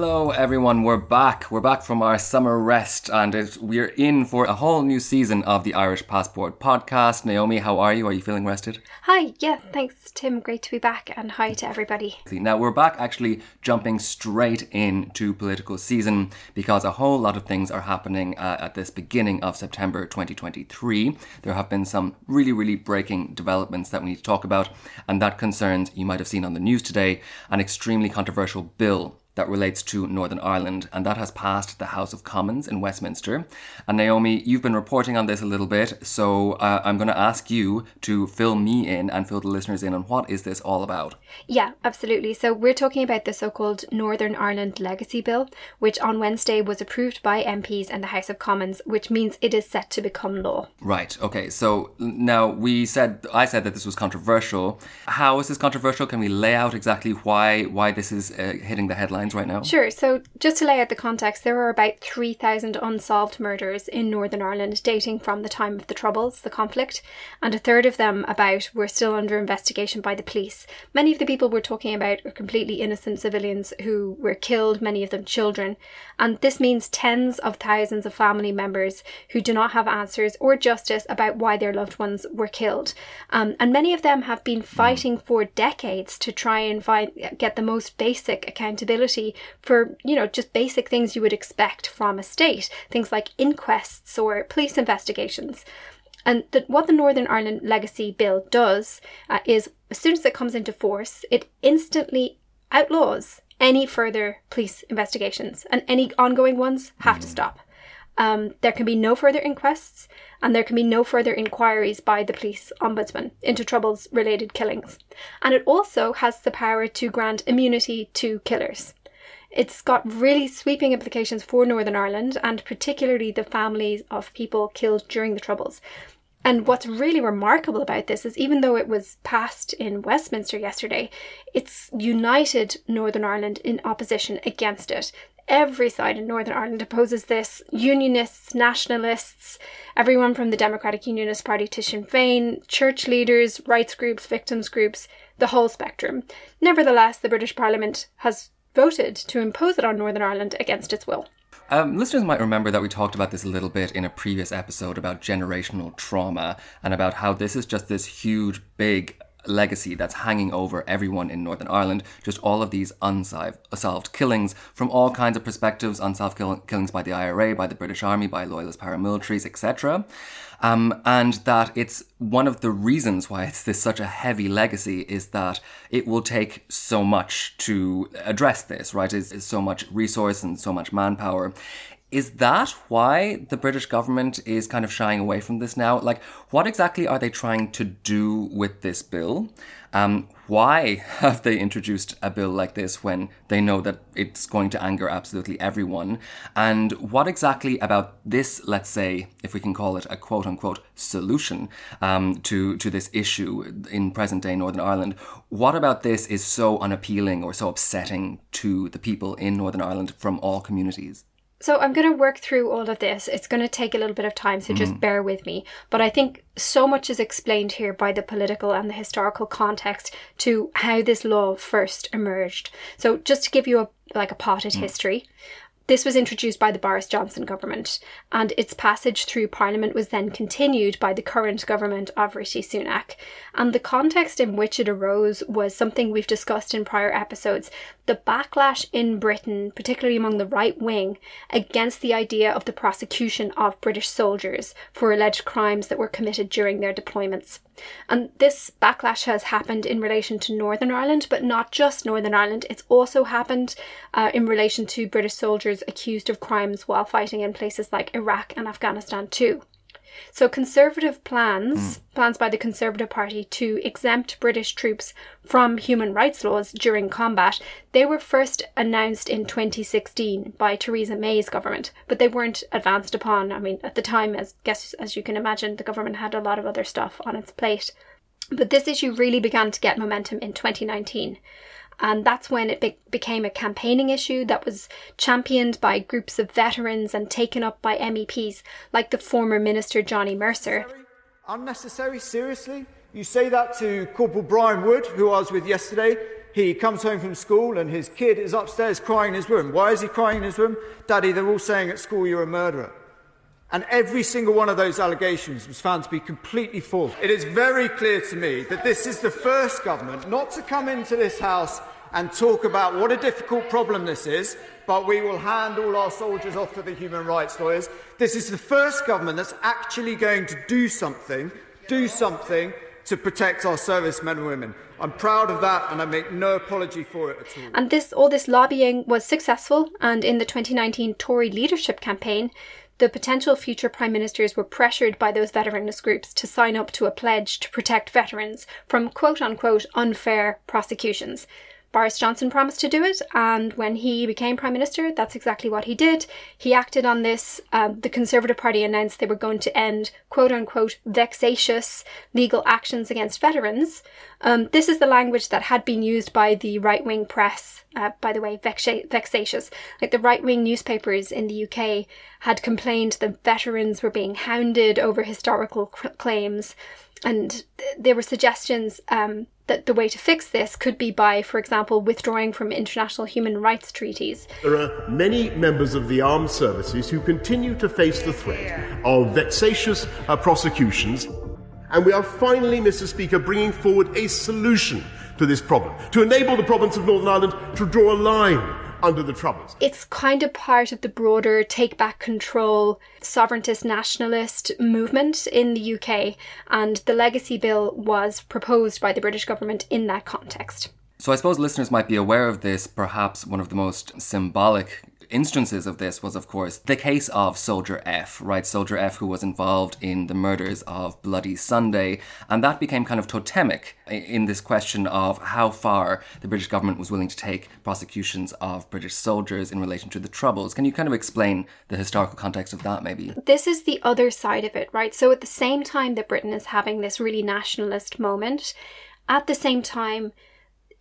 Hello, everyone. We're back. We're back from our summer rest, and we're in for a whole new season of the Irish Passport podcast. Naomi, how are you? Are you feeling rested? Hi, yeah, thanks, Tim. Great to be back, and hi to everybody. Now, we're back actually jumping straight into political season because a whole lot of things are happening uh, at this beginning of September 2023. There have been some really, really breaking developments that we need to talk about, and that concerns, you might have seen on the news today, an extremely controversial bill that relates to Northern Ireland, and that has passed the House of Commons in Westminster. And Naomi, you've been reporting on this a little bit, so uh, I'm going to ask you to fill me in and fill the listeners in on what is this all about. Yeah, absolutely. So we're talking about the so-called Northern Ireland Legacy Bill, which on Wednesday was approved by MPs in the House of Commons, which means it is set to become law. Right. Okay. So now we said I said that this was controversial. How is this controversial? Can we lay out exactly why why this is uh, hitting the headlines right now? Sure. So, just to lay out the context, there are about 3,000 unsolved murders in Northern Ireland dating from the time of the Troubles, the conflict, and a third of them, about, were still under investigation by the police. Many of the people we're talking about are completely innocent civilians who were killed, many of them children. And this means tens of thousands of family members who do not have answers or justice about why their loved ones were killed. Um, and many of them have been fighting for decades to try and find, get the most basic accountability for, you know, just basic things you would expect from a state, things like inquests or police investigations. And the, what the Northern Ireland Legacy Bill does uh, is, as soon as it comes into force, it instantly outlaws any further police investigations, and any ongoing ones have to stop. Um, there can be no further inquests, and there can be no further inquiries by the police ombudsman into troubles related killings. And it also has the power to grant immunity to killers. It's got really sweeping implications for Northern Ireland and particularly the families of people killed during the Troubles. And what's really remarkable about this is even though it was passed in Westminster yesterday, it's united Northern Ireland in opposition against it. Every side in Northern Ireland opposes this unionists, nationalists, everyone from the Democratic Unionist Party to Sinn Féin, church leaders, rights groups, victims groups, the whole spectrum. Nevertheless, the British Parliament has voted to impose it on Northern Ireland against its will. Um, listeners might remember that we talked about this a little bit in a previous episode about generational trauma and about how this is just this huge, big legacy that's hanging over everyone in Northern Ireland. Just all of these unsolved killings from all kinds of perspectives unsolved kill- killings by the IRA, by the British Army, by loyalist paramilitaries, etc. Um, and that it's one of the reasons why it's this such a heavy legacy is that it will take so much to address this, right? It's so much resource and so much manpower. Is that why the British government is kind of shying away from this now? Like, what exactly are they trying to do with this bill? Um, why have they introduced a bill like this when they know that it's going to anger absolutely everyone? And what exactly about this, let's say, if we can call it a quote unquote solution um, to, to this issue in present day Northern Ireland, what about this is so unappealing or so upsetting to the people in Northern Ireland from all communities? So I'm going to work through all of this. It's going to take a little bit of time, so just mm-hmm. bear with me. But I think so much is explained here by the political and the historical context to how this law first emerged. So just to give you a like a potted mm. history, this was introduced by the Boris Johnson government, and its passage through Parliament was then continued by the current government of Rishi Sunak. And the context in which it arose was something we've discussed in prior episodes the backlash in Britain, particularly among the right wing, against the idea of the prosecution of British soldiers for alleged crimes that were committed during their deployments. And this backlash has happened in relation to Northern Ireland, but not just Northern Ireland. It's also happened uh, in relation to British soldiers accused of crimes while fighting in places like Iraq and Afghanistan, too. So conservative plans, plans by the Conservative Party to exempt British troops from human rights laws during combat, they were first announced in 2016 by Theresa May's government, but they weren't advanced upon. I mean, at the time, as guess as you can imagine, the government had a lot of other stuff on its plate. But this issue really began to get momentum in 2019. And that's when it be- became a campaigning issue that was championed by groups of veterans and taken up by MEPs like the former Minister Johnny Mercer. Unnecessary? Seriously? You say that to Corporal Brian Wood, who I was with yesterday. He comes home from school and his kid is upstairs crying in his room. Why is he crying in his room? Daddy, they're all saying at school you're a murderer. And every single one of those allegations was found to be completely false. It is very clear to me that this is the first government not to come into this House and talk about what a difficult problem this is, but we will hand all our soldiers off to the human rights lawyers. This is the first government that's actually going to do something, do something to protect our servicemen and women. I'm proud of that and I make no apology for it at all. And this all this lobbying was successful and in the 2019 Tory leadership campaign the potential future prime ministers were pressured by those veteranist groups to sign up to a pledge to protect veterans from quote unquote unfair prosecutions. Boris Johnson promised to do it, and when he became Prime Minister, that's exactly what he did. He acted on this. Um, the Conservative Party announced they were going to end quote unquote vexatious legal actions against veterans. Um, this is the language that had been used by the right wing press, uh, by the way, vexa- vexatious. Like the right wing newspapers in the UK had complained that veterans were being hounded over historical claims, and th- there were suggestions. Um, that the way to fix this could be by, for example, withdrawing from international human rights treaties. There are many members of the armed services who continue to face the threat of vexatious uh, prosecutions. And we are finally, Mr. Speaker, bringing forward a solution to this problem to enable the province of Northern Ireland to draw a line under the Troubles. It's kind of part of the broader take back control, sovereigntist nationalist movement in the UK, and the Legacy Bill was proposed by the British government in that context. So I suppose listeners might be aware of this. Perhaps one of the most symbolic instances of this was, of course, the case of Soldier F, right? Soldier F, who was involved in the murders of Bloody Sunday. And that became kind of totemic in this question of how far the British government was willing to take prosecutions of British soldiers in relation to the Troubles. Can you kind of explain the historical context of that, maybe? This is the other side of it, right? So at the same time that Britain is having this really nationalist moment, at the same time,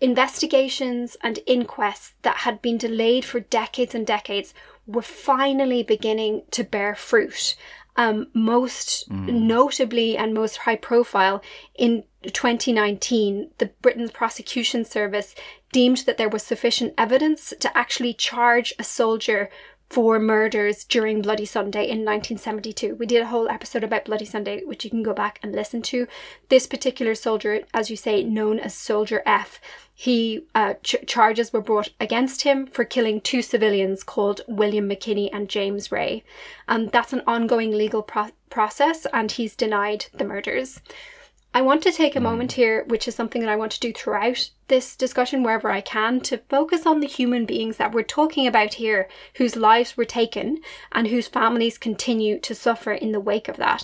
investigations and inquests that had been delayed for decades and decades were finally beginning to bear fruit. Um, most mm. notably and most high profile in 2019, the Britain's prosecution service deemed that there was sufficient evidence to actually charge a soldier for murders during Bloody Sunday in 1972. We did a whole episode about Bloody Sunday, which you can go back and listen to. This particular soldier, as you say, known as Soldier F, he uh, ch- charges were brought against him for killing two civilians called William McKinney and James Wray. Um, that's an ongoing legal pro- process, and he's denied the murders. I want to take a hmm. moment here, which is something that I want to do throughout this discussion wherever I can, to focus on the human beings that we're talking about here, whose lives were taken and whose families continue to suffer in the wake of that.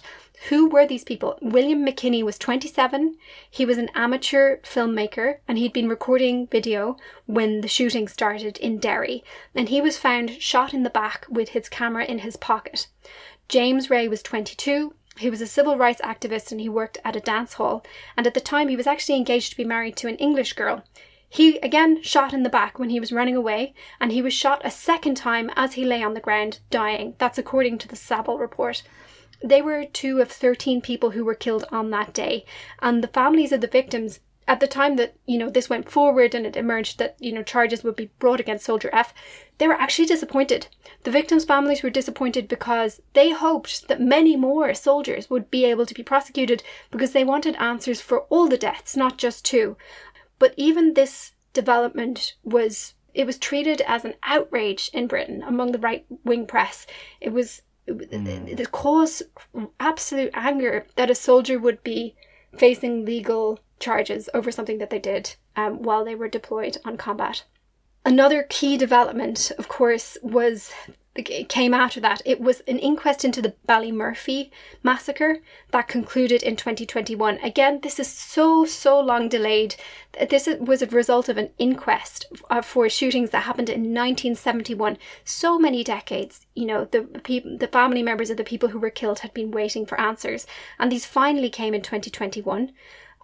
Who were these people? William McKinney was 27. He was an amateur filmmaker and he'd been recording video when the shooting started in Derry. And he was found shot in the back with his camera in his pocket. James Wray was 22. He was a civil rights activist and he worked at a dance hall. And at the time, he was actually engaged to be married to an English girl. He again shot in the back when he was running away, and he was shot a second time as he lay on the ground dying. That's according to the Saville report. They were two of 13 people who were killed on that day, and the families of the victims at the time that you know this went forward and it emerged that you know charges would be brought against soldier f they were actually disappointed. The victims families were disappointed because they hoped that many more soldiers would be able to be prosecuted because they wanted answers for all the deaths not just two. But even this development was it was treated as an outrage in britain among the right wing press. It was mm. it caused absolute anger that a soldier would be facing legal charges over something that they did um, while they were deployed on combat. Another key development, of course, was came after that. It was an inquest into the Ballymurphy massacre that concluded in 2021. Again, this is so, so long delayed. This was a result of an inquest uh, for shootings that happened in 1971. So many decades, you know, the people, the family members of the people who were killed had been waiting for answers. And these finally came in 2021.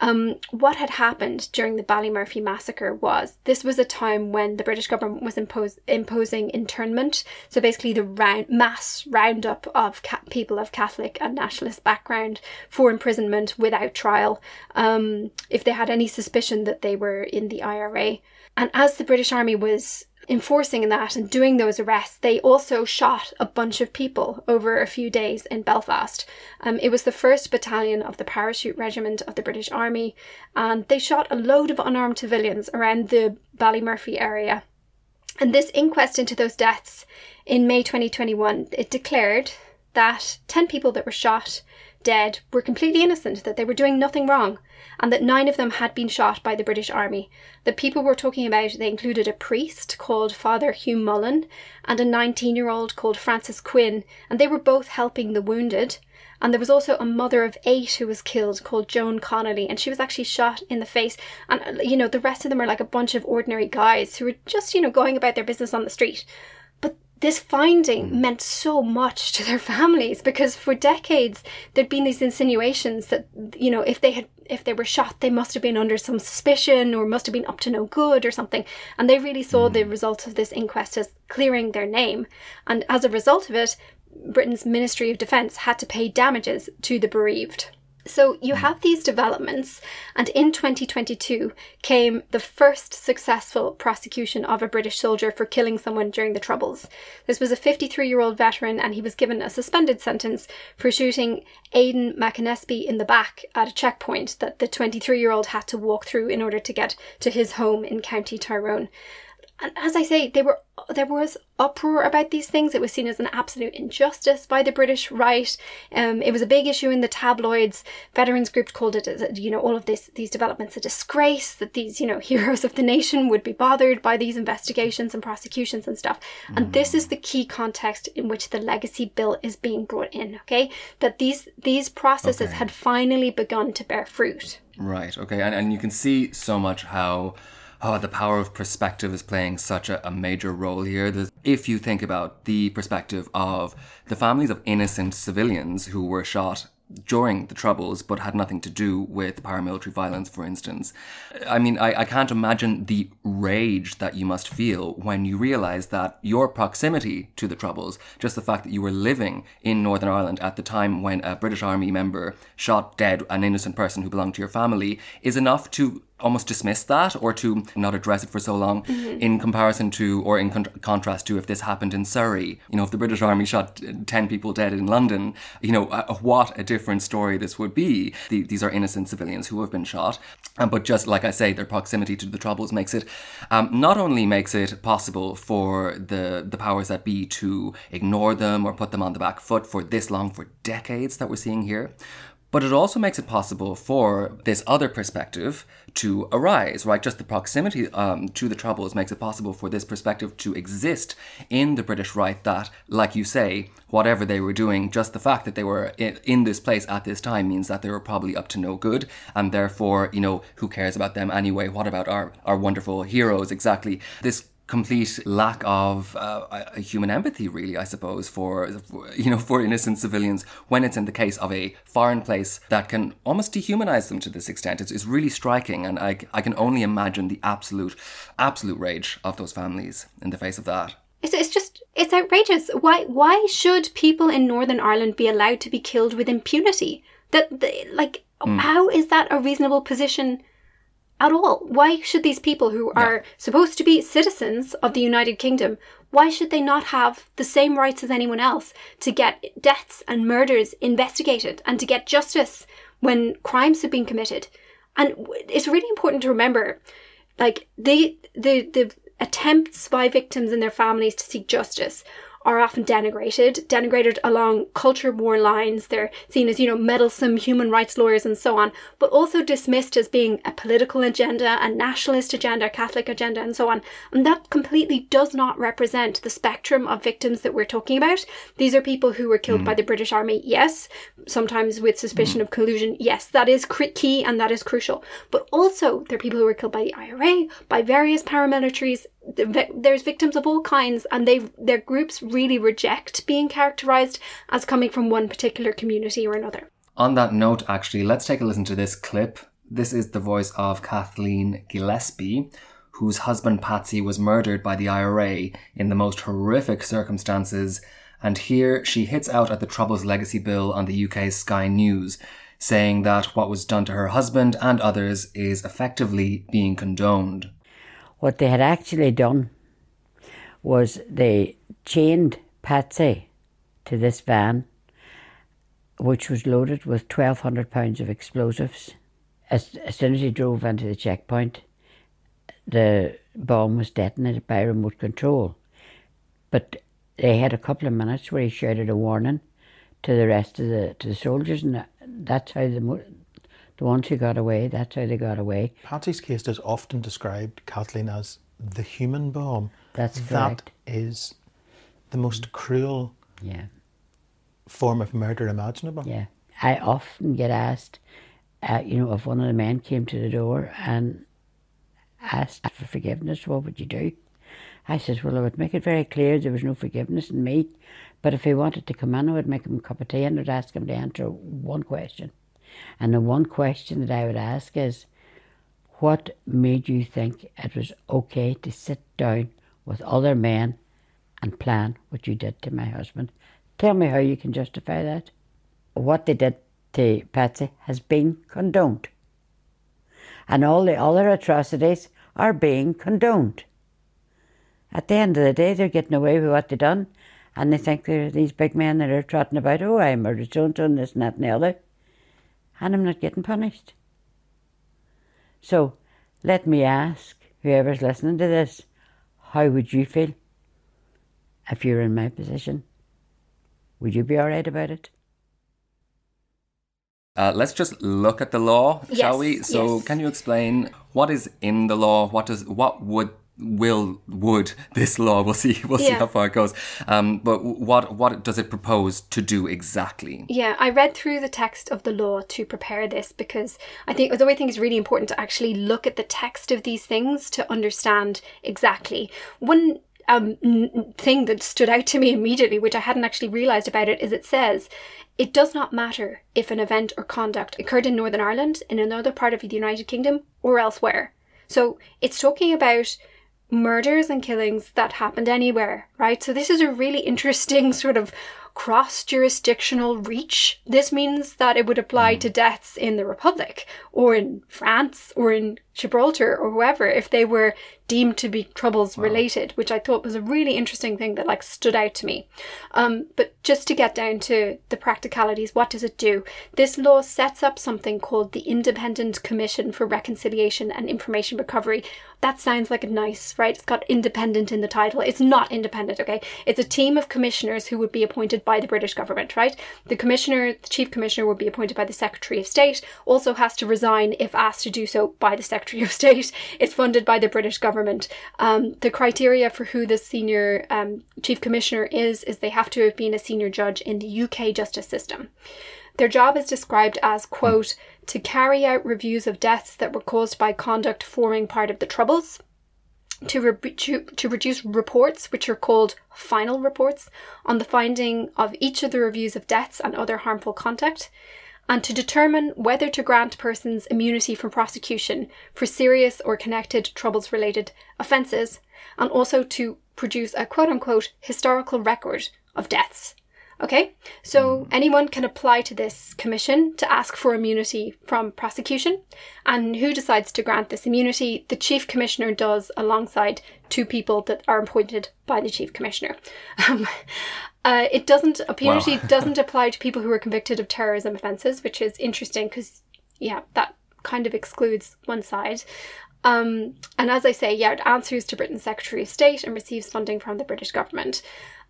Um, what had happened during the Ballymurphy massacre was this was a time when the British government was impose, imposing internment. So basically, the round, mass roundup of ca- people of Catholic and nationalist background for imprisonment without trial um, if they had any suspicion that they were in the IRA. And as the British Army was enforcing that and doing those arrests, they also shot a bunch of people over a few days in Belfast. Um, it was the 1st Battalion of the Parachute Regiment of the British Army, and they shot a load of unarmed civilians around the Ballymurphy area. And this inquest into those deaths in May 2021, it declared that 10 people that were shot dead were completely innocent, that they were doing nothing wrong, and that nine of them had been shot by the British Army. The people we're talking about, they included a priest called Father Hugh Mullan and a 19 year old called Francis Quinn, and they were both helping the wounded. And there was also a mother of eight who was killed called Joan Connolly, and she was actually shot in the face. And, you know, the rest of them are like a bunch of ordinary guys who were just, you know, going about their business on the street this finding mm. meant so much to their families because for decades there'd been these insinuations that you know if they had if they were shot they must have been under some suspicion or must have been up to no good or something and they really saw mm. the results of this inquest as clearing their name and as a result of it britain's ministry of defence had to pay damages to the bereaved so you hmm. have these developments, and in 2022 came the first successful prosecution of a British soldier for killing someone during the Troubles. This was a 53 year old veteran, and he was given a suspended sentence for shooting Aidan McAnespie in the back at a checkpoint that the 23 year old had to walk through in order to get to his home in County Tyrone. And as I say, they were there was uproar about these things. It was seen as an absolute injustice by the British right. Um, it was a big issue in the tabloids. Veterans groups called it, you know, all of this these developments a disgrace. That these, you know, heroes of the nation would be bothered by these investigations and prosecutions and stuff. Mm. And this is the key context in which the legacy bill is being brought in. Okay, that these these processes okay. had finally begun to bear fruit. Right. Okay, and and you can see so much how oh, the power of perspective is playing such a, a major role here. There's, if you think about the perspective of the families of innocent civilians who were shot during the Troubles, but had nothing to do with paramilitary violence, for instance. I mean, I, I can't imagine the rage that you must feel when you realize that your proximity to the Troubles, just the fact that you were living in Northern Ireland at the time when a British Army member shot dead an innocent person who belonged to your family, is enough to almost dismiss that or to not address it for so long mm-hmm. in comparison to or in con- contrast to if this happened in Surrey. You know if the British army shot 10 people dead in London you know uh, what a different story this would be. The, these are innocent civilians who have been shot. Um, but just like I say their proximity to the troubles makes it um, not only makes it possible for the the powers that be to ignore them or put them on the back foot for this long for decades that we're seeing here but it also makes it possible for this other perspective to arise, right? Just the proximity um, to the Troubles makes it possible for this perspective to exist in the British right that, like you say, whatever they were doing, just the fact that they were in, in this place at this time means that they were probably up to no good. And therefore, you know, who cares about them anyway? What about our, our wonderful heroes? Exactly. This complete lack of uh, human empathy, really, I suppose, for, you know for innocent civilians when it's in the case of a foreign place that can almost dehumanize them to this extent. It's, it's really striking, and I, I can only imagine the absolute absolute rage of those families in the face of that. It's, it's just it's outrageous. Why why should people in Northern Ireland be allowed to be killed with impunity? That like mm. how is that a reasonable position at all. Why should these people who are supposed to be citizens of the United Kingdom, why should they not have the same rights as anyone else to get deaths and murders investigated and to get justice when crimes have been committed? And it's really important to remember, like the the the attempts by victims and their families to seek justice are often denigrated, denigrated along culture war lines. They're seen as, you know, meddlesome human rights lawyers and so on, but also dismissed as being a political agenda, a nationalist agenda, a Catholic agenda, and so on. And that completely does not represent the spectrum of victims that we're talking about. These are people who were killed hmm. by the British Army, yes, sometimes with suspicion hmm. of collusion, yes, that is cr- key and that is crucial. But also, there are people who were killed by the IRA, by various paramilitaries. There's victims of all kinds, and they their groups really reject being characterized as coming from one particular community or another. On that note, actually, let's take a listen to this clip. This is the voice of Kathleen Gillespie, whose husband Patsy was murdered by the IRA in the most horrific circumstances. And here she hits out at the Troubles Legacy Bill on the UK's Sky News, saying that what was done to her husband and others is effectively being condoned. What they had actually done was they chained Patsy to this van, which was loaded with 1,200 pounds of explosives. As, as soon as he drove into the checkpoint, the bomb was detonated by remote control. But they had a couple of minutes where he shouted a warning to the rest of the to the soldiers, and that's how the the ones who got away. That's how they got away. Patsy's case is often described, Kathleen, as the human bomb. That's correct. is the most cruel Yeah. form of murder imaginable. Yeah, I often get asked, uh, you know, if one of the men came to the door and asked for forgiveness, what would you do? I says, well, I would make it very clear there was no forgiveness in me, but if he wanted to come in, I would make him a cup of tea and I'd ask him to answer one question. And the one question that I would ask is, what made you think it was okay to sit down with other men and plan what you did to my husband? Tell me how you can justify that what they did to Patsy has been condoned. And all the other atrocities are being condoned. At the end of the day, they're getting away with what they've done, and they think they're these big men that are trotting about, oh, I murdered so and so, and this and that and the other, and I'm not getting punished. So let me ask whoever's listening to this how would you feel if you were in my position? Would you be all right about it? Uh, let's just look at the law, shall Yes, we? So, yes. can you explain what is in the law? What does what would will would this law? We'll see. We'll see how far it goes. Um, but what what does it propose to do exactly? Yeah, I read through the text of the law to prepare this because I think although I think it's really important to actually look at the text of these things to understand exactly. One um, n- thing that stood out to me immediately, which I hadn't actually realised about it, is it says it does not matter if an event or conduct occurred in Northern Ireland, in another part of the United Kingdom, or elsewhere. So it's talking about murders and killings that happened anywhere, right? So this is a really interesting sort of cross jurisdictional reach. This means that it would apply mm. to deaths in the Republic or in France or in Gibraltar or whoever if they were deemed to be troubles related, which I thought was a really interesting thing that like stood out to me. Um, but just to get down to the practicalities, what does it do? This law sets up something called the Independent Commission for Reconciliation and Information Recovery. That sounds like a nice, right? It's got independent in the title. It's not independent, okay? It's a team of commissioners who would be appointed by the British government, right? The commissioner, the chief commissioner would be appointed by the Secretary of State, also has to resign if asked to do so by the Secretary of State. It's funded by the British government. Um, the criteria for who the senior um, chief commissioner is, is they have to have been a senior judge in the UK justice system. Their job is described as, quote, to carry out reviews of deaths that were caused by conduct forming part of the Troubles, to, re- to, to produce reports, which are called final reports, on the finding of each of the reviews of deaths and other harmful conduct, and to determine whether to grant persons immunity from prosecution for serious or connected troubles related offences, and also to produce a quote unquote historical record of deaths. Okay, so anyone can apply to this commission to ask for immunity from prosecution. And who decides to grant this immunity? The chief commissioner does alongside two people that are appointed by the chief commissioner. Um, uh, it doesn't, immunity doesn't apply to people who are convicted of terrorism offences, which is interesting because, yeah, that kind of excludes one side. Um, and as I say, yeah, it answers to Britain's Secretary of State and receives funding from the British government.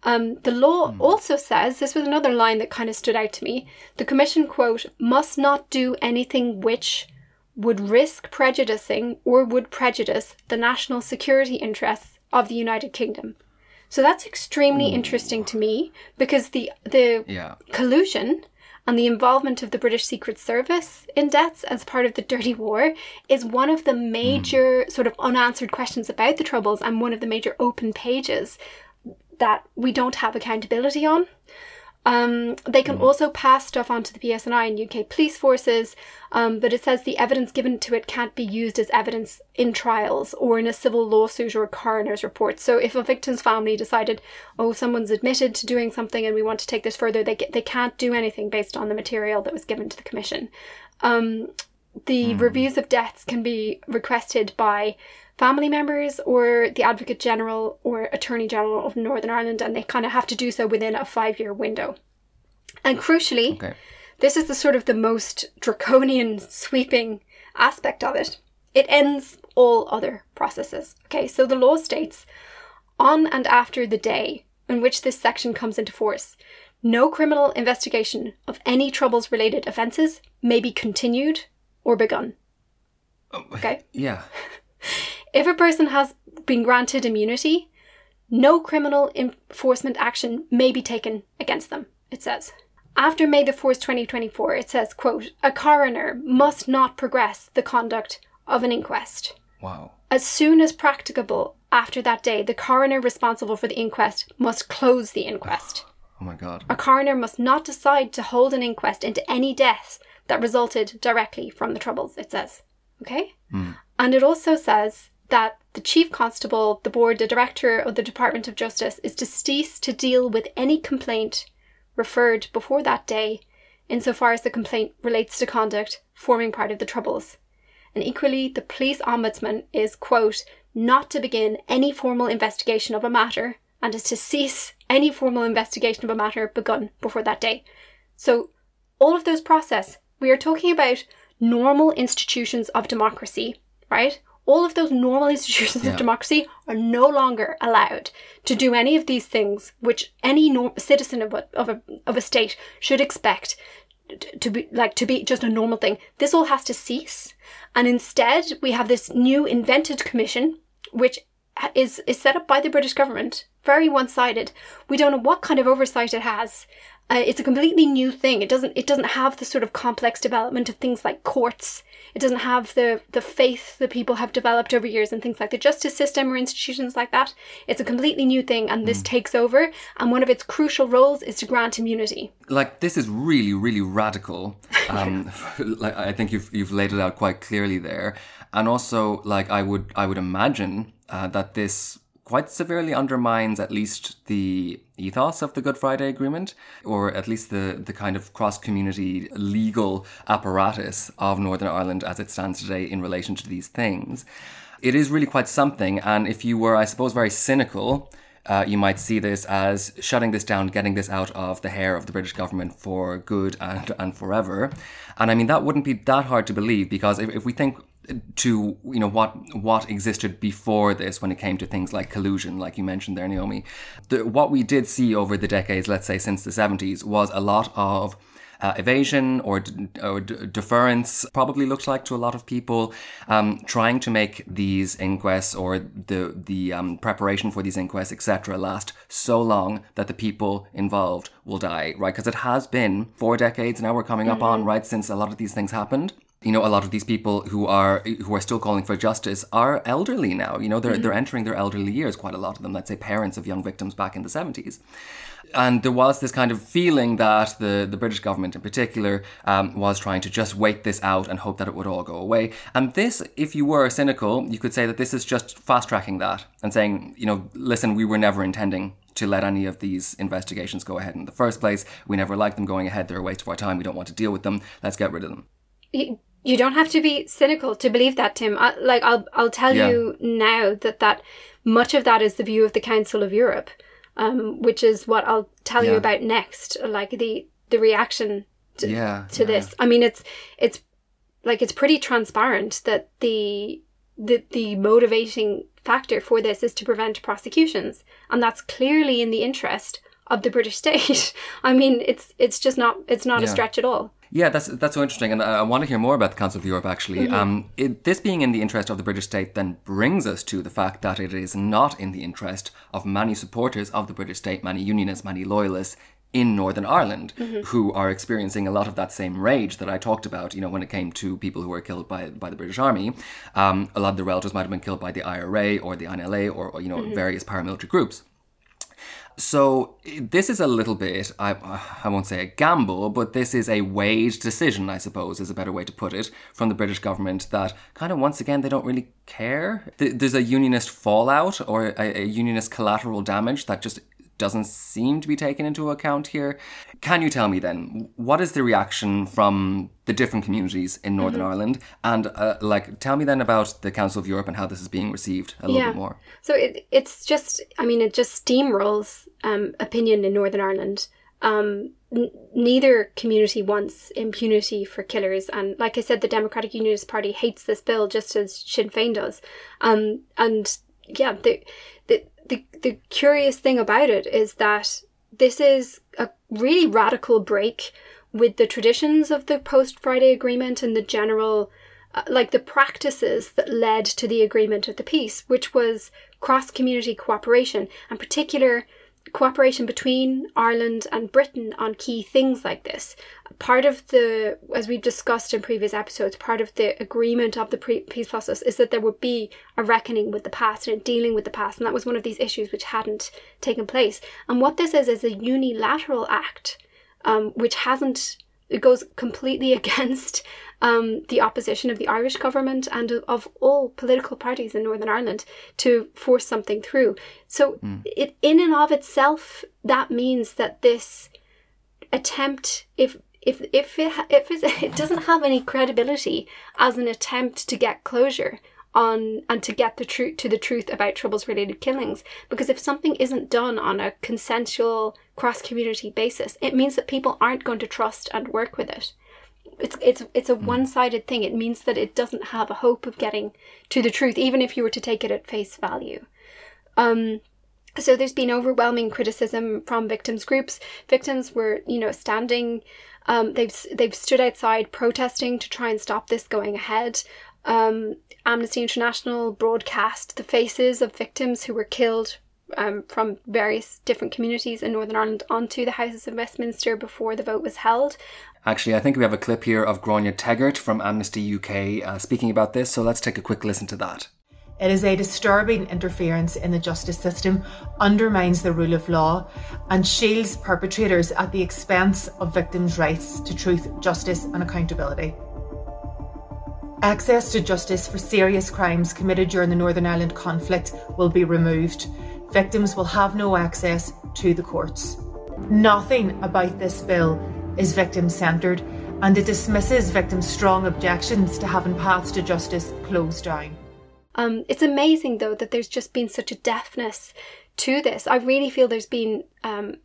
Um, the law also says this was another line that kind of stood out to me. The Commission, quote, must not do anything which would risk prejudicing or would prejudice the national security interests of the United Kingdom. So that's extremely interesting to me because the the Yeah. collusion and the involvement of the British Secret Service in deaths as part of the Dirty War is one of the major sort of unanswered questions about the Troubles and one of the major open pages that we don't have accountability on. Um, they can also pass stuff on to the PSNI and UK police forces, um, but it says the evidence given to it can't be used as evidence in trials or in a civil lawsuit or a coroner's report. So if a victim's family decided, oh, someone's admitted to doing something and we want to take this further, they get, they can't do anything based on the material that was given to the commission. Um, the reviews of deaths can be requested by family members or the Advocate General or Attorney General of Northern Ireland, and they kind of have to do so within a five year window. And crucially, Okay. this is the sort of the most draconian, sweeping aspect of it. It ends all other processes. Okay, so the law states on and after the day in which this section comes into force, no criminal investigation of any troubles related offences may be continued or begun. Oh, okay? Yeah. If a person has been granted immunity, no criminal enforcement action may be taken against them, it says. After May the 4th, 2024, it says, quote, a coroner must not progress the conduct of an inquest. Wow. As soon as practicable after that day, the coroner responsible for the inquest must close the inquest. Oh my god. A coroner must not decide to hold an inquest into any deaths that resulted directly from the troubles, it says. Okay? Hmm. And it also says that the chief constable, the board, the director of the Department of Justice is to cease to deal with any complaint referred before that day, insofar as the complaint relates to conduct forming part of the troubles. And equally, the police ombudsman is, quote, not to begin any formal investigation of a matter and is to cease any formal investigation of a matter begun before that day. So, all of those process, we are talking about normal institutions of democracy, right? All of those normal institutions Yeah. of democracy are no longer allowed to do any of these things which any citizen of a, of a of a state should expect to be like to be just a normal thing. This all has to cease, and instead we have this new invented commission, which is is set up by the British government, very one sided. We don't know what kind of oversight it has. Uh, it's a completely new thing. It doesn't it doesn't have the sort of complex development of things like courts. It doesn't have the the faith that people have developed over years and things like the justice system or institutions like that. It's a completely new thing, and this takes over. And one of its crucial roles is to grant immunity. like this is really really radical um like i think you've you've laid it out quite clearly there and also like i would i would imagine uh, that this quite severely undermines at least the ethos of the good friday agreement or at least the the kind of cross community legal apparatus of northern ireland as it stands today in relation to these things it is really quite something and if you were i suppose very cynical uh, you might see this as shutting this down, getting this out of the hair of the British government for good and, and forever. And I mean, that wouldn't be that hard to believe because if, if we think to you know what what existed before this when it came to things like collusion like you mentioned there Naomi. The, what we did see over the decades let's say since the 70s was a lot of uh, evasion or, d- or d- deference probably looked like to a lot of people um, trying to make these inquests or the the um, preparation for these inquests etc last so long that the people involved will die right? Because it has been four decades now we're coming up on right since a lot of these things happened you know a lot of these people who are who are still calling for justice are elderly now you know they're they're entering their elderly years quite a lot of them let's say parents of young victims back in the 70s and there was this kind of feeling that the, the British government in particular um, was trying to just wait this out and hope that it would all go away. And this, if you were cynical, you could say that this is just fast tracking that and saying, you know, listen, we were never intending to let any of these investigations go ahead in the first place. We never liked them going ahead. They're a waste of our time. We don't want to deal with them. Let's get rid of them. You, don't have to be cynical to believe that, Tim. I, like I'll I'll tell Yeah. you now that that much of that is the view of the Council of Europe, um, which is what I'll tell you about next. Like the the reaction to, Yeah, to yeah. this. I mean, it's it's like it's pretty transparent that the the the motivating factor for this is to prevent prosecutions, and that's clearly in the interest of the British state. I mean, it's it's just not it's not a stretch at all. Yeah, that's that's so interesting, and I, I want to hear more about the Council of Europe. Actually, Mm-hmm. um, it, this being in the interest of the British state then brings us to the fact that it is not in the interest of many supporters of the British state, many unionists, many loyalists in Northern Ireland, Mm-hmm. who are experiencing a lot of that same rage that I talked about. You know, when it came to people who were killed by by the British Army, um, a lot of the relatives might have been killed by the IRA or the INLA or, or you know Mm-hmm. various paramilitary groups. So this is a little bit, I, I won't say a gamble, but this is a weighed decision, I suppose, is a better way to put it, from the British government that kind of once again they don't really care. There's a unionist fallout or a, a unionist collateral damage that just doesn't seem to be taken into account here. Can you tell me then, what is the reaction from the different communities in Northern Ireland? And uh, like, tell me then about the Council of Europe and how this is being received a little bit more. So it, it's just, I mean, it just steamrolls um, opinion in Northern Ireland. Um, n- neither community wants impunity for killers, and like I said, the Democratic Unionist Party hates this bill just as Sinn Féin does. Um, and yeah, the, the the the curious thing about it is that this is a really radical break with the traditions of the post Friday Agreement and the general uh, like the practices that led to the agreement of the peace, which was cross community cooperation and particular cooperation between Ireland and Britain on key things like this. Part of the, as we've discussed in previous episodes, part of the agreement of the pre- peace process is that there would be a reckoning with the past and dealing with the past, and that was one of these issues which hadn't taken place. And what this is is a unilateral act, um, which hasn't it goes completely against um, the opposition of the Irish government and of, all political parties in Northern Ireland to force something through. So, it in and of itself, that means that this attempt, if if if it if it's- it doesn't have any credibility as an attempt to get closure on and to get the truth to the truth about troubles related killings because if something isn't done on a consensual cross community basis it means that people aren't going to trust and work with it it's it's it's a one-sided thing. It means that it doesn't have a hope of getting to the truth even if you were to take it at face value. Um so there's been overwhelming criticism from victims groups. Victims were you know standing um, they've they've stood outside protesting to try and stop this going ahead. Um, Amnesty International broadcast the faces of victims who were killed um, from various different communities in Northern Ireland onto the Houses of Westminster before the vote was held. Actually, I think we have a clip here of Gráinne Teggart from Amnesty UK uh, speaking about this, so let's take a quick listen to that. It is a disturbing interference in the justice system, undermines the rule of law, and shields perpetrators at the expense of victims' rights to truth, justice, and accountability. Access to justice for serious crimes committed during the Northern Ireland conflict will be removed. Victims will have no access to the courts. Nothing about this bill is victim centred, and it dismisses victims' strong objections to having paths to justice closed down. Um, it's amazing though that there's just been such a deafness to this. I really feel there's been um,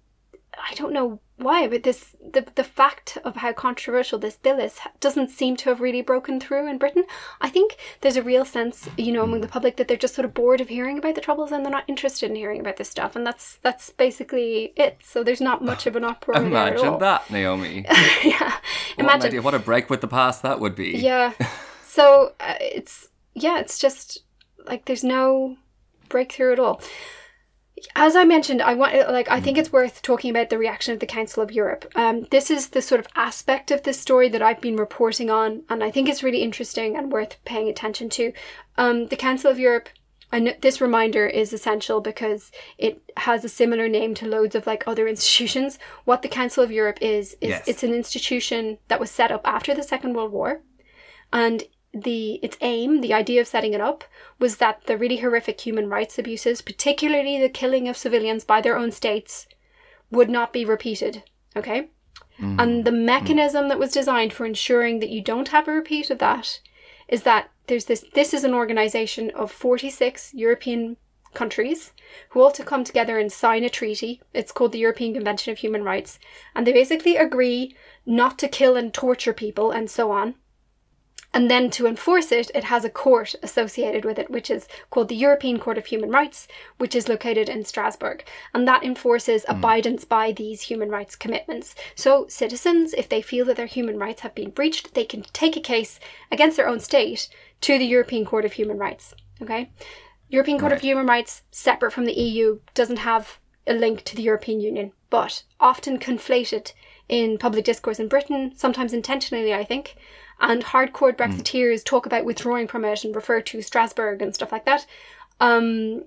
I don't know why, but this the the fact of how controversial this bill is doesn't seem to have really broken through in Britain. I think there's a real sense, you know, among the public that they're just sort of bored of hearing about the troubles and they're not interested in hearing about this stuff, and that's that's basically it. So there's not much of an uproar Imagine all. that, Naomi. yeah, What imagine. idea, what a break with the past that would be. Yeah. So uh, it's yeah, it's just like there's no breakthrough at all. As I mentioned, I want like I think it's worth talking about the reaction of the Council of Europe. Um, this is the sort of aspect of this story that I've been reporting on, and I think it's really interesting and worth paying attention to. Um, the Council of Europe. And this reminder is essential because it has a similar name to loads of like other institutions. What the Council of Europe is is Yes. it's an institution that was set up after the Second World War and the its aim, the idea of setting it up, was that the really horrific human rights abuses, particularly the killing of civilians by their own states, would not be repeated. Okay? Mm. And the mm. mechanism that was designed for ensuring that you don't have a repeat of that is that there's this this is an organization of 46 European countries who all to come together and sign a treaty. It's called the European Convention of Human Rights. And they basically agree not to kill and torture people and so on And then to enforce it, it has a court associated with it, which is called the European Court of Human Rights, which is located in Strasbourg. And that enforces mm. abidance by these human rights commitments. So citizens, if they feel that their human rights have been breached, they can take a case against their own state to the European Court of Human Rights. Okay? European Court right. of Human Rights, separate from the EU, doesn't have a link to the European Union, but often conflated in public discourse in Britain, sometimes intentionally, I think. And hardcore hmm. Brexiteers mm. talk about withdrawing from it and refer to Strasbourg and stuff like that. Um,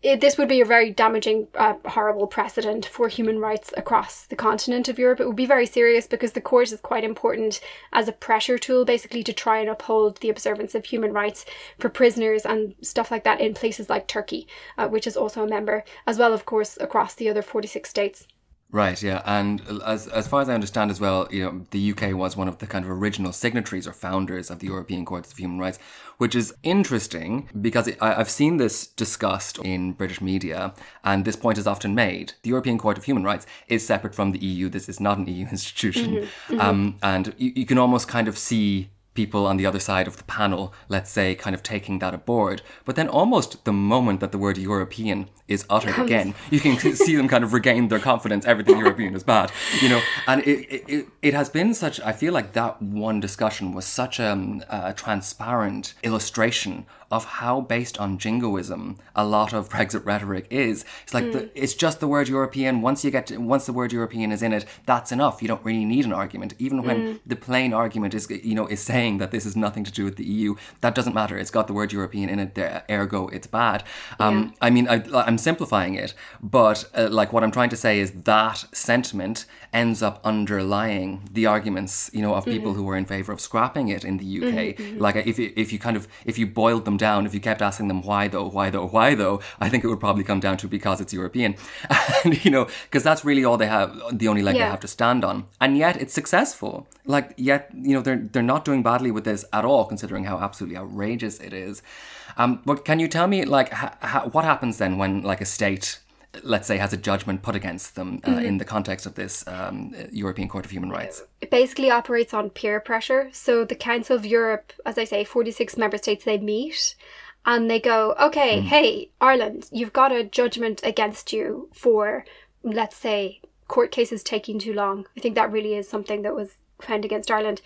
it, this would be a very damaging, uh, horrible precedent for human rights across the continent of Europe. It would be very serious because the court is quite important as a pressure tool, basically, to try and uphold the observance of human rights for prisoners and stuff like that in places like Turkey, uh, which is also a member, as well, of course, across the other 46 states. Right, yeah, and as as far as I understand as well, you know, the UK was one of the kind of original signatories or founders of the European Courts of Human Rights, which is interesting because I, I've seen this discussed in British media, and this point is often made: the European Court of Human Rights is separate from the EU. This is not an EU institution, mm-hmm, mm-hmm. Um, and you, you can almost kind of see people on the other side of the panel, let's say, kind of taking that aboard. But then almost the moment that the word European is uttered Comes. again, you can see them kind of regain their confidence. Everything European is bad, you know. And it, it, it has been such, I feel like that one discussion was such a, a transparent illustration of how based on jingoism a lot of Brexit rhetoric is. It's like mm. the, it's just the word European. Once you get to, once the word European is in it, that's enough. You don't really need an argument. Even when mm. the plain argument is you know is saying that this has nothing to do with the EU, that doesn't matter. It's got the word European in it. There, ergo, it's bad. Um, yeah. I mean, I, simplifying it, but uh, like what I'm trying to say is that sentiment ends up underlying the arguments, you know, of people mm-hmm. who are in favour of scrapping it in the UK. Mm-hmm, mm-hmm. Like if you, if you kind of if you boiled them down, if you kept asking them why though, why though, why though, I think it would probably come down to because it's European, and you know, because that's really all they have, the only leg yeah. they have to stand on, and yet it's successful. Like yet, you know, they're they're not doing badly with this at all, considering how absolutely outrageous it is. Um, but can you tell me like ha- ha- what happens then when like a state let's say, has a judgment put against them uh, mm-hmm. in the context of this um, European Court of Human Rights? It basically operates on peer pressure. So the Council of Europe, as I say, 46 member states, they meet and they go, okay, mm. hey, Ireland, you've got a judgment against you for, let's say, court cases taking too long. I think that really is something that was found against Ireland.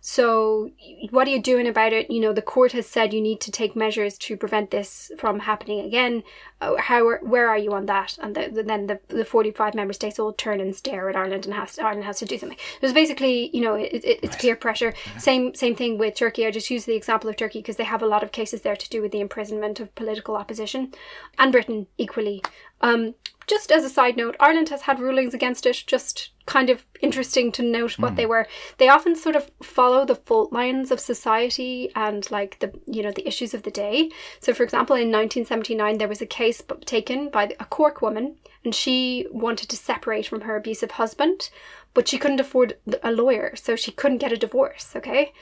So, what are you doing about it? You know, the court has said you need to take measures to prevent this from happening again. Uh, how, where are you on that? And the, then the, the 45 member states all turn and stare at Ireland and has to, Ireland has to do something. There's basically, you know, it, it, it's peer pressure. Yeah. Same, same thing with Turkey. I just use the example of Turkey because they have a lot of cases there to do with the imprisonment of political opposition and Britain equally. Um, just as a side note, Ireland has had rulings against it, just kind of interesting to note what mm. they were. They often sort of follow the fault lines of society and like the you know the issues of the day. So for example, in 1979 there was a case taken by a Cork woman and she wanted to separate from her abusive husband, but she couldn't afford a lawyer, so she couldn't get a divorce, okay?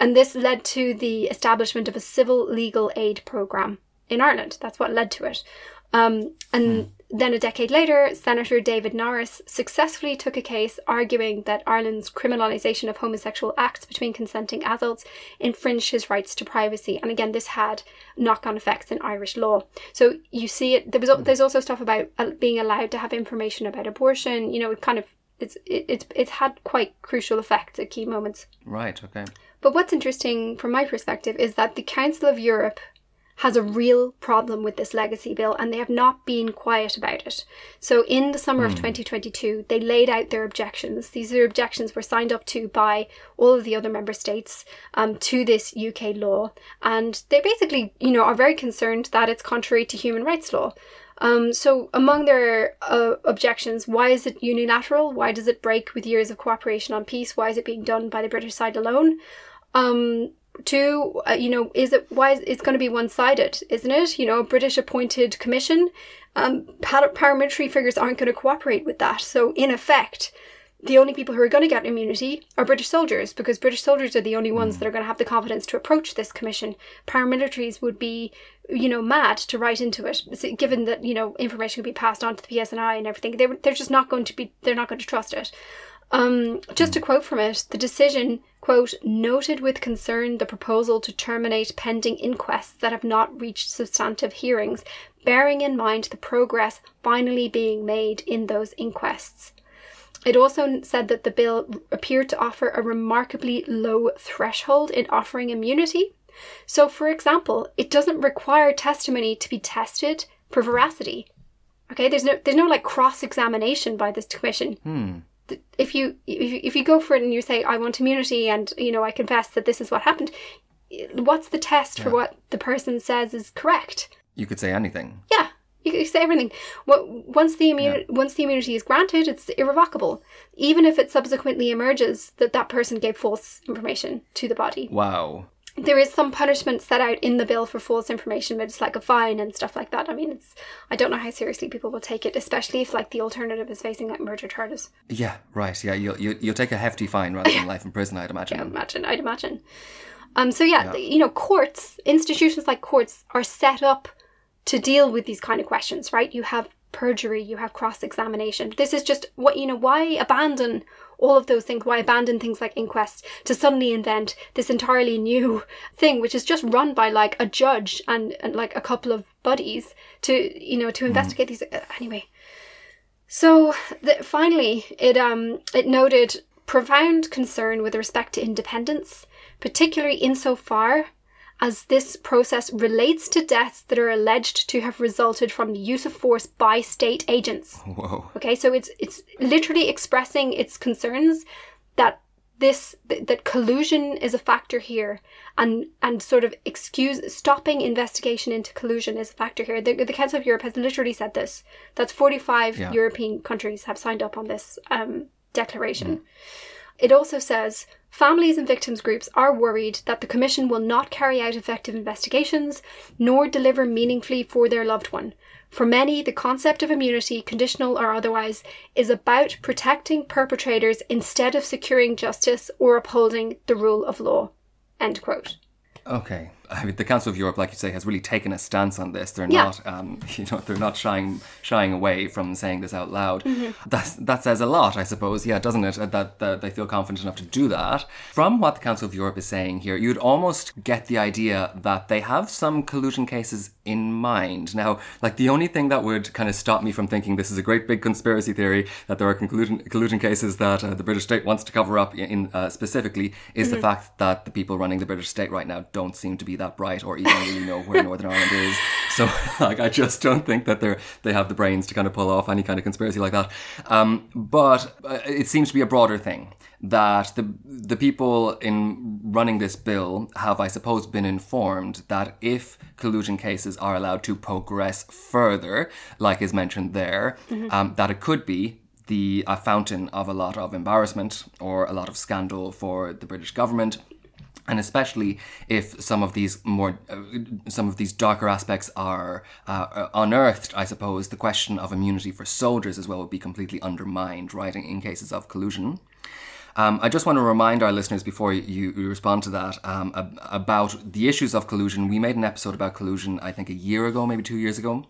And this led to the establishment of a civil legal aid program in Ireland. That's what led to it. Um, and mm. Then, a decade later, Senator David Norris successfully took a case arguing that Ireland's criminalisation of homosexual acts between consenting adults infringed his rights to privacy. And again, this had knock on effects in Irish law. So you see it, there was, there's also stuff about uh, being allowed to have information about abortion. You know, it kind of, it's, it's, it's had quite crucial effects at key moments. Right, okay. But what's interesting from my perspective is that the Council of Europe has a real problem with this legacy bill and they have not been quiet about it. So in the summer mm. of 2022, hmm. they laid out their objections. These are objections were signed up to by all of the other member states um, to this UK law. And they basically, you know, are very concerned that it's contrary to human rights law. Um, so, among their uh, objections, why is it unilateral? Why does it break with years of cooperation on peace? Why is it being done by the British side alone? Um, Two, uh, you know, is it why is, it's going to be one sided, isn't it? You know, a British appointed commission, um, paramilitary figures aren't going to cooperate with that. So, in effect, the only people who are going to get immunity are British soldiers because British soldiers are the only ones that are going to have the confidence to approach this commission. Paramilitaries would be, you know, mad to write into it, given that you know information could be passed on to the PSNI and everything. They they're just not going to be they're not going to trust it. Um, just a quote from it the decision, quote, noted with concern the proposal to terminate pending inquests that have not reached substantive hearings, bearing in mind the progress finally being made in those inquests. It also said that the bill appeared to offer a remarkably low threshold in offering immunity. So, for example, it doesn't require testimony to be tested for veracity. Okay, there's no there's no like cross examination by this commission. Th- If you if you, if you go for it and you say I want immunity and you know I confess that this is what happened, what's the test for what the person says is correct? You could say anything. Yeah, you could say everything. What once the immunity once the immunity is granted, it's irrevocable, even if it subsequently emerges that that person gave false information to the body. Wow. There is some punishment set out in the bill for false information, but it's like a fine and stuff like that. I mean, it's I don't know how seriously people will take it, especially if like the alternative is facing like murder charges. Yeah, right. Yeah, you'll you, you'll take a hefty fine rather than life in prison. I'd imagine. I imagine. I'd imagine. Um. So yeah, you know, courts, institutions like courts, are set up to deal with these kind of questions, right? You have perjury, you have cross examination. This is just what you know. Why abandon all of those things? Why abandon things like inquests to suddenly invent this entirely new thing, which is just run by like a judge and, and like a couple of buddies to you know to investigate these. uh, Anyway, so the, finally, it um it noted profound concern with respect to independence, particularly insofar as this process relates to deaths that are alleged to have resulted from the use of force by state agents. Whoa. Okay, so it's it's literally expressing its concerns that this th- that collusion is a factor here and and sort of excuse stopping investigation into collusion is a factor here the, the council of europe has literally said this that's 45 Yeah. european countries have signed up on this um, declaration it also says families and victims groups are worried that the Commission will not carry out effective investigations nor deliver meaningfully for their loved one. For many, the concept of immunity, conditional or otherwise, is about protecting perpetrators instead of securing justice or upholding the rule of law. End quote. Okay. I mean, the Council of Europe, like you say, has really taken a stance on this. They're Yeah. not, um, you know, they're not shying shying away from saying this out loud. Mm-hmm. That's, that says a lot, I suppose. Yeah, doesn't it? That, that they feel confident enough to do that. From what the Council of Europe is saying here, you'd almost get the idea that they have some collusion cases in mind. Now, like the only thing that would kind of stop me from thinking this is a great big conspiracy theory that there are collusion, collusion cases that uh, the British state wants to cover up in uh, specifically is the fact that the people running the British state right now don't seem to be that bright or even really know where Northern Ireland is. So, like, I just don't think that they're they have the brains to kind of pull off any kind of conspiracy like that. Um, but uh, it seems to be a broader thing that the the people in running this bill have, I suppose, been informed that if collusion cases are allowed to progress further, like is mentioned there, um, that it could be the a fountain of a lot of embarrassment or a lot of scandal for the British government. And especially if some of these more, uh, some of these darker aspects are uh, unearthed, I suppose the question of immunity for soldiers as well would be completely undermined, right, in, in cases of collusion. Um, I just want to remind our listeners before you, you respond to that um, ab- about the issues of collusion. We made an episode about collusion, I think, a year ago, maybe two years ago.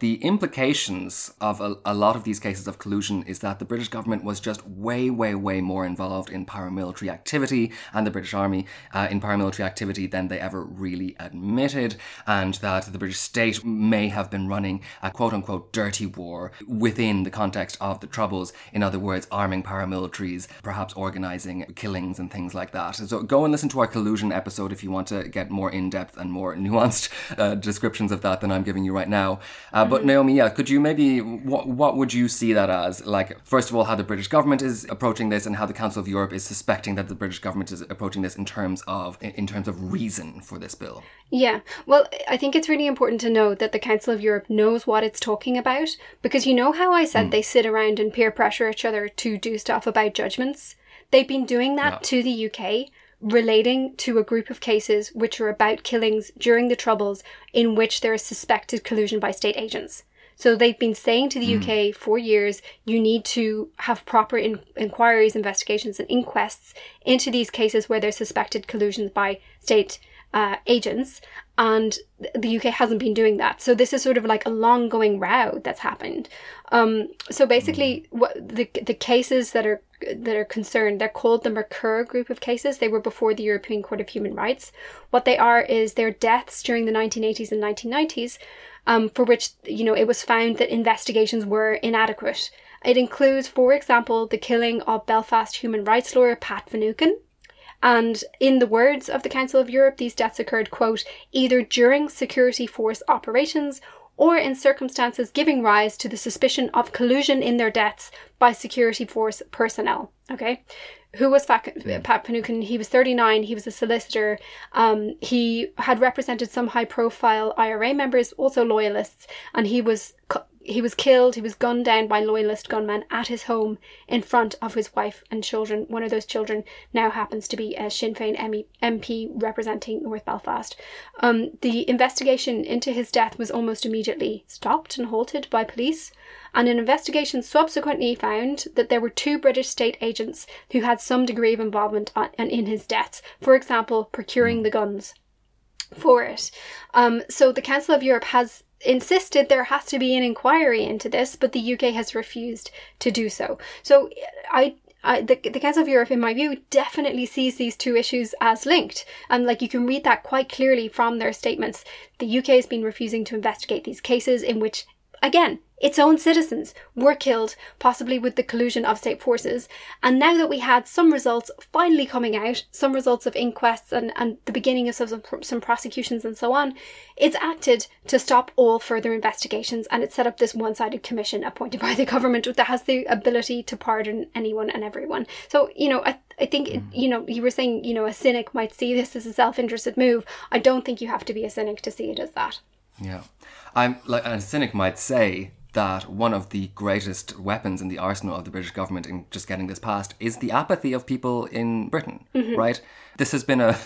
The implications of a, a lot of these cases of collusion is that the British government was just way, way, way more involved in paramilitary activity and the British Army uh, in paramilitary activity than they ever really admitted, and that the British state may have been running a quote unquote dirty war within the context of the Troubles. In other words, arming paramilitaries, perhaps organizing killings and things like that. So go and listen to our collusion episode if you want to get more in depth and more nuanced uh, descriptions of that than I'm giving you right now. Uh, But Naomi, yeah, could you maybe what what would you see that as? Like, first of all, how the British government is approaching this, and how the Council of Europe is suspecting that the British government is approaching this in terms of in terms of reason for this bill. Yeah, well, I think it's really important to know that the Council of Europe knows what it's talking about because you know how I said they sit around and peer pressure each other to do stuff about judgments? They've been doing that Yeah. to the UK, relating to a group of cases which are about killings during the Troubles in which there is suspected collusion by state agents. So they've been saying to the UK for years, you need to have proper in- inquiries, investigations, and inquests into these cases where there's suspected collusion by state uh, agents, and the UK hasn't been doing that. So this is sort of like a long going row that's happened. Um, so basically, what the the cases that are that are concerned. They're called the McKerr group of cases. They were before the European Court of Human Rights. What they are is their deaths during the 1980s and 1990s, um, for which you know it was found that investigations were inadequate. It includes, for example, the killing of Belfast human rights lawyer Pat Finucane. And in the words of the Council of Europe, these deaths occurred, quote, either during security force operations or in circumstances giving rise to the suspicion of collusion in their deaths by security force personnel. Okay. Who was Pat Finucane? He was 39. He was a solicitor. Um, he had represented some high profile IRA members, also loyalists, and he was he was killed, he was gunned down by loyalist gunmen at his home in front of his wife and children. One of those children now happens to be a Sinn Féin MP representing North Belfast. Um, the investigation into his death was almost immediately stopped and halted by police, and an investigation subsequently found that there were two British state agents who had some degree of involvement in his deaths, for example, procuring the guns for it. Um, so the Council of Europe has insisted there has to be an inquiry into this, but the UK has refused to do so. So I the, the Council of Europe, in my view, definitely sees these two issues as linked. And like you can read that quite clearly from their statements. The UK has been refusing to investigate these cases in which, again, its own citizens were killed, possibly with the collusion of state forces. And now that we had some results finally coming out, some results of inquests and, and the beginning of some, some prosecutions and so on, it's acted to stop all further investigations and it set up this one sided commission appointed by the government that has the ability to pardon anyone and everyone. So, you know, I, I think, mm. you know, you were saying, you know, a cynic might see this as a self interested move. I don't think you have to be a cynic to see it as that. Yeah. I'm like, a cynic might say that one of the greatest weapons in the arsenal of the British government in just getting this passed is the apathy of people in Britain, mm-hmm. right? This has been a,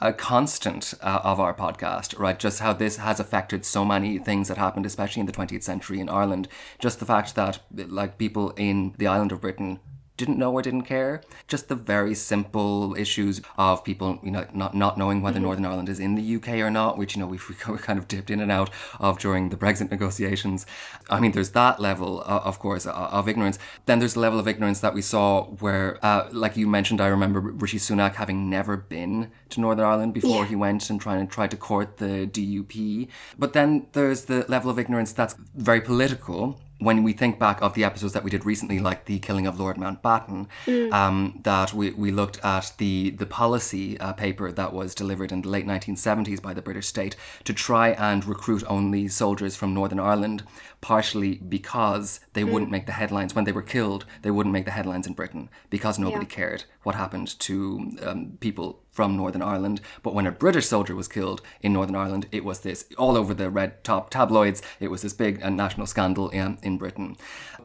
a constant uh, of our podcast, right? Just how this has affected so many things that happened, especially in the 20th century in Ireland. Just the fact that, like, people in the island of Britain didn't know or didn't care. Just the very simple issues of people, you know, not, not knowing whether mm-hmm. Northern Ireland is in the UK or not, which, you know, we've, we kind of dipped in and out of during the Brexit negotiations. I mean, there's that level, uh, of course, of ignorance. Then there's the level of ignorance that we saw where, uh, like you mentioned, I remember Rishi Sunak having never been to Northern Ireland before yeah. he went and trying to try to court the DUP. But then there's the level of ignorance that's very political when we think back of the episodes that we did recently, like the killing of Lord Mountbatten, mm. um, that we, we looked at the the policy uh, paper that was delivered in the late 1970s by the British state to try and recruit only soldiers from Northern Ireland, partially because they mm. wouldn't make the headlines when they were killed. They wouldn't make the headlines in Britain because nobody yeah. cared what happened to um, people from Northern Ireland. But when a British soldier was killed in Northern Ireland, it was this all over the red top tabloids. It was this big uh, national scandal in, in Britain.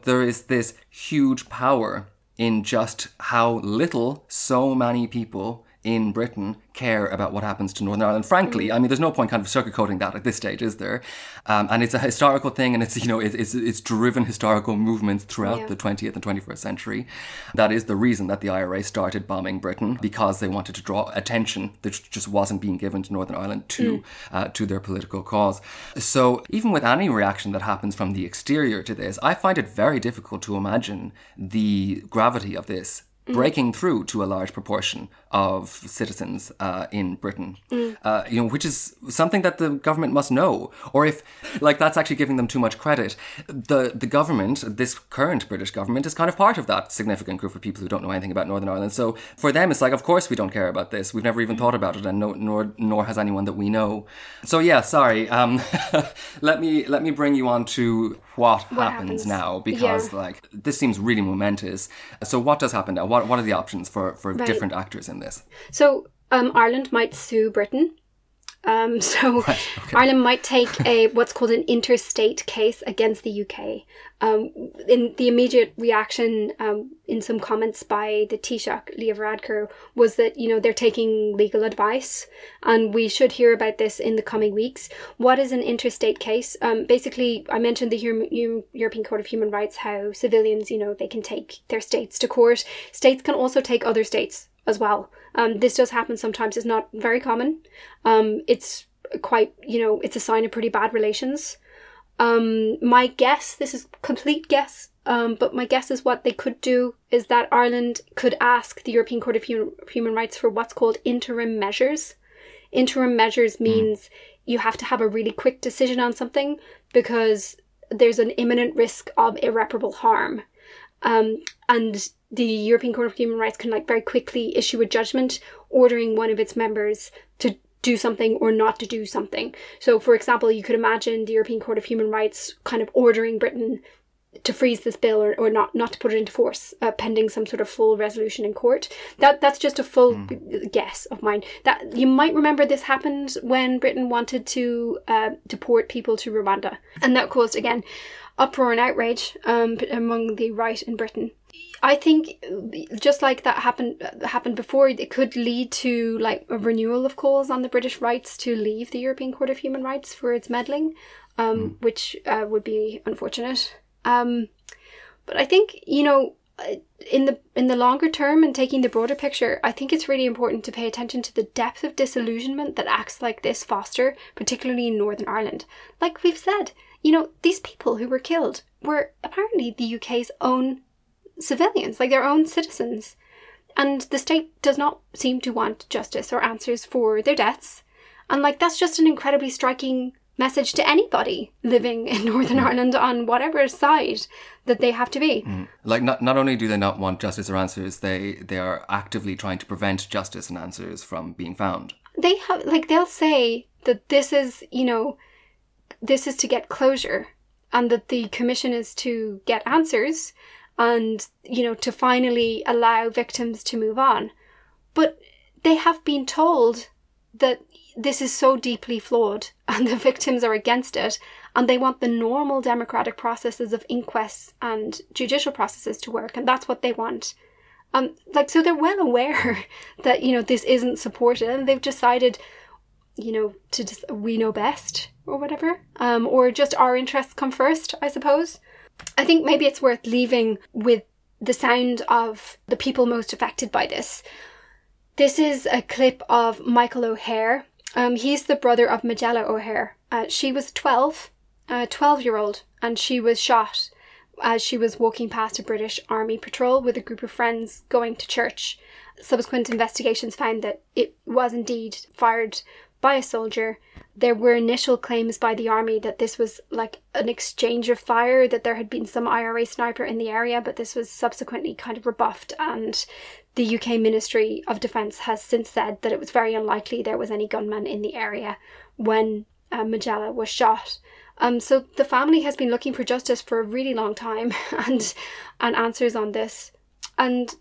There is this huge power in just how little so many people in Britain care about what happens to Northern Ireland. Frankly. I mean, there's no point kind of sugarcoating that at this stage, is there? Um, and it's a historical thing, and it's you know it's it's driven historical movements throughout yeah. the 20th and 21st century. That is the reason that the IRA started bombing Britain because they wanted to draw attention that just wasn't being given to Northern Ireland to mm. uh, to their political cause. So even with any reaction that happens from the exterior to this, I find it very difficult to imagine the gravity of this Mm. breaking through to a large proportion of citizens uh, in Britain. Mm. Uh, you know, which is something that the government must know. Or if, like, that's actually giving them too much credit. The the government, this current British government, is kind of part of that significant group of people who don't know anything about Northern Ireland. So for them, it's like, of course we don't care about this. We've never even thought about it, and no, nor nor has anyone that we know. So yeah, sorry. Um, let me let me bring you on to what, what happens, happens, now because yeah. like this seems really momentous. So what does happen now? What what are the options for for right. different actors in this? So um, Ireland might sue Britain um, so right, okay. Ireland might take a what's called an interstate case against the UK. Um, in the immediate reaction, um, in some comments by the Taoiseach, Leo Varadkar, was that you know they're taking legal advice, and we should hear about this in the coming weeks. What is an interstate case? Um, basically, I mentioned the European Court of Human Rights, how civilians, you know, they can take their states to court. States can also take other states as well. Um, this does happen sometimes. It's not very common. Um, it's quite, you know, it's a sign of pretty bad relations. Um, my guess, this is complete guess, um, but my guess is what they could do is that Ireland could ask the European Court of Human, Human Rights for what's called interim measures. Interim measures means mm. you have to have a really quick decision on something because there's an imminent risk of irreparable harm. Um, and the European Court of Human Rights can like very quickly issue a judgment ordering one of its members to do something or not to do something. So, for example, you could imagine the European Court of Human Rights kind of ordering Britain to freeze this bill or, or not not to put it into force uh, pending some sort of full resolution in court that that's just a full mm. guess of mine that you might remember this happened when britain wanted to uh, deport people to rwanda and that caused again uproar and outrage um, among the right in britain I think just like that happened happened before, it could lead to like a renewal of calls on the British rights to leave the European Court of Human Rights for its meddling, um, mm. which uh, would be unfortunate. Um, but I think you know, uh, in the in the longer term and taking the broader picture, I think it's really important to pay attention to the depth of disillusionment that acts like this foster, particularly in Northern Ireland. Like we've said, you know, these people who were killed were apparently the UK's own civilians, like their own citizens. And the state does not seem to want justice or answers for their deaths. And like that's just an incredibly striking message to anybody living in Northern mm. Ireland on whatever side that they have to be. Mm. Like not not only do they not want justice or answers, they they are actively trying to prevent justice and answers from being found. They have like they'll say that this is, you know, this is to get closure and that the commission is to get answers and, you know, to finally allow victims to move on. But they have been told that this is so deeply flawed and the victims are against it and they want the normal democratic processes of inquests and judicial processes to work and that's what they want um like so they're well aware that you know this isn't supported and they've decided you know to just we know best or whatever um or just our interests come first i suppose I think maybe it's worth leaving with the sound of the people most affected by this. This is a clip of Michael O'Hare. Um, he's the brother of Majella O'Hare. Uh, she was 12, a 12 year old, and she was shot as she was walking past a British Army patrol with a group of friends going to church. Subsequent investigations found that it was indeed fired by a soldier. There were initial claims by the army that this was like an exchange of fire, that there had been some IRA sniper in the area, but this was subsequently kind of rebuffed. And the UK Ministry of Defence has since said that it was very unlikely there was any gunman in the area when uh, Majella was shot. Um, so the family has been looking for justice for a really long time and and answers on this. And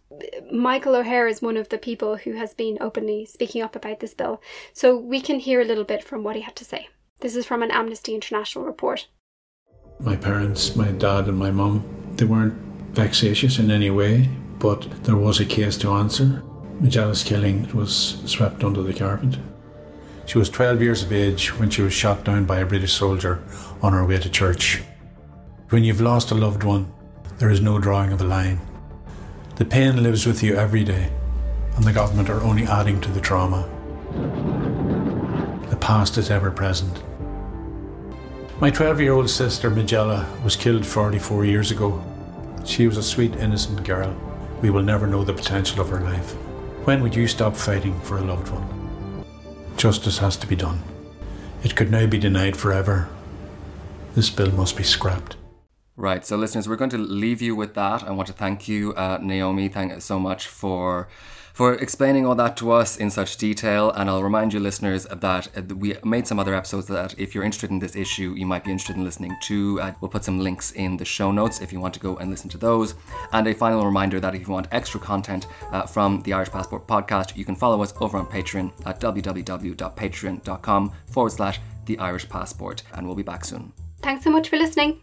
Michael O'Hare is one of the people who has been openly speaking up about this bill. So we can hear a little bit from what he had to say. This is from an Amnesty International report. My parents, my dad, and my mum, they weren't vexatious in any way, but there was a case to answer. Majella's killing was swept under the carpet. She was 12 years of age when she was shot down by a British soldier on her way to church. When you've lost a loved one, there is no drawing of a line. The pain lives with you every day, and the government are only adding to the trauma. The past is ever present. My 12 year old sister Majella, was killed 44 years ago. She was a sweet, innocent girl. We will never know the potential of her life. When would you stop fighting for a loved one? Justice has to be done. It could now be denied forever. This bill must be scrapped. Right. So, listeners, we're going to leave you with that. I want to thank you, uh, Naomi. Thank you so much for for explaining all that to us in such detail. And I'll remind you, listeners, that uh, we made some other episodes that if you're interested in this issue, you might be interested in listening to. Uh, we'll put some links in the show notes if you want to go and listen to those. And a final reminder that if you want extra content uh, from the Irish Passport podcast, you can follow us over on Patreon at www.patreon.com forward slash the Irish Passport. And we'll be back soon. Thanks so much for listening.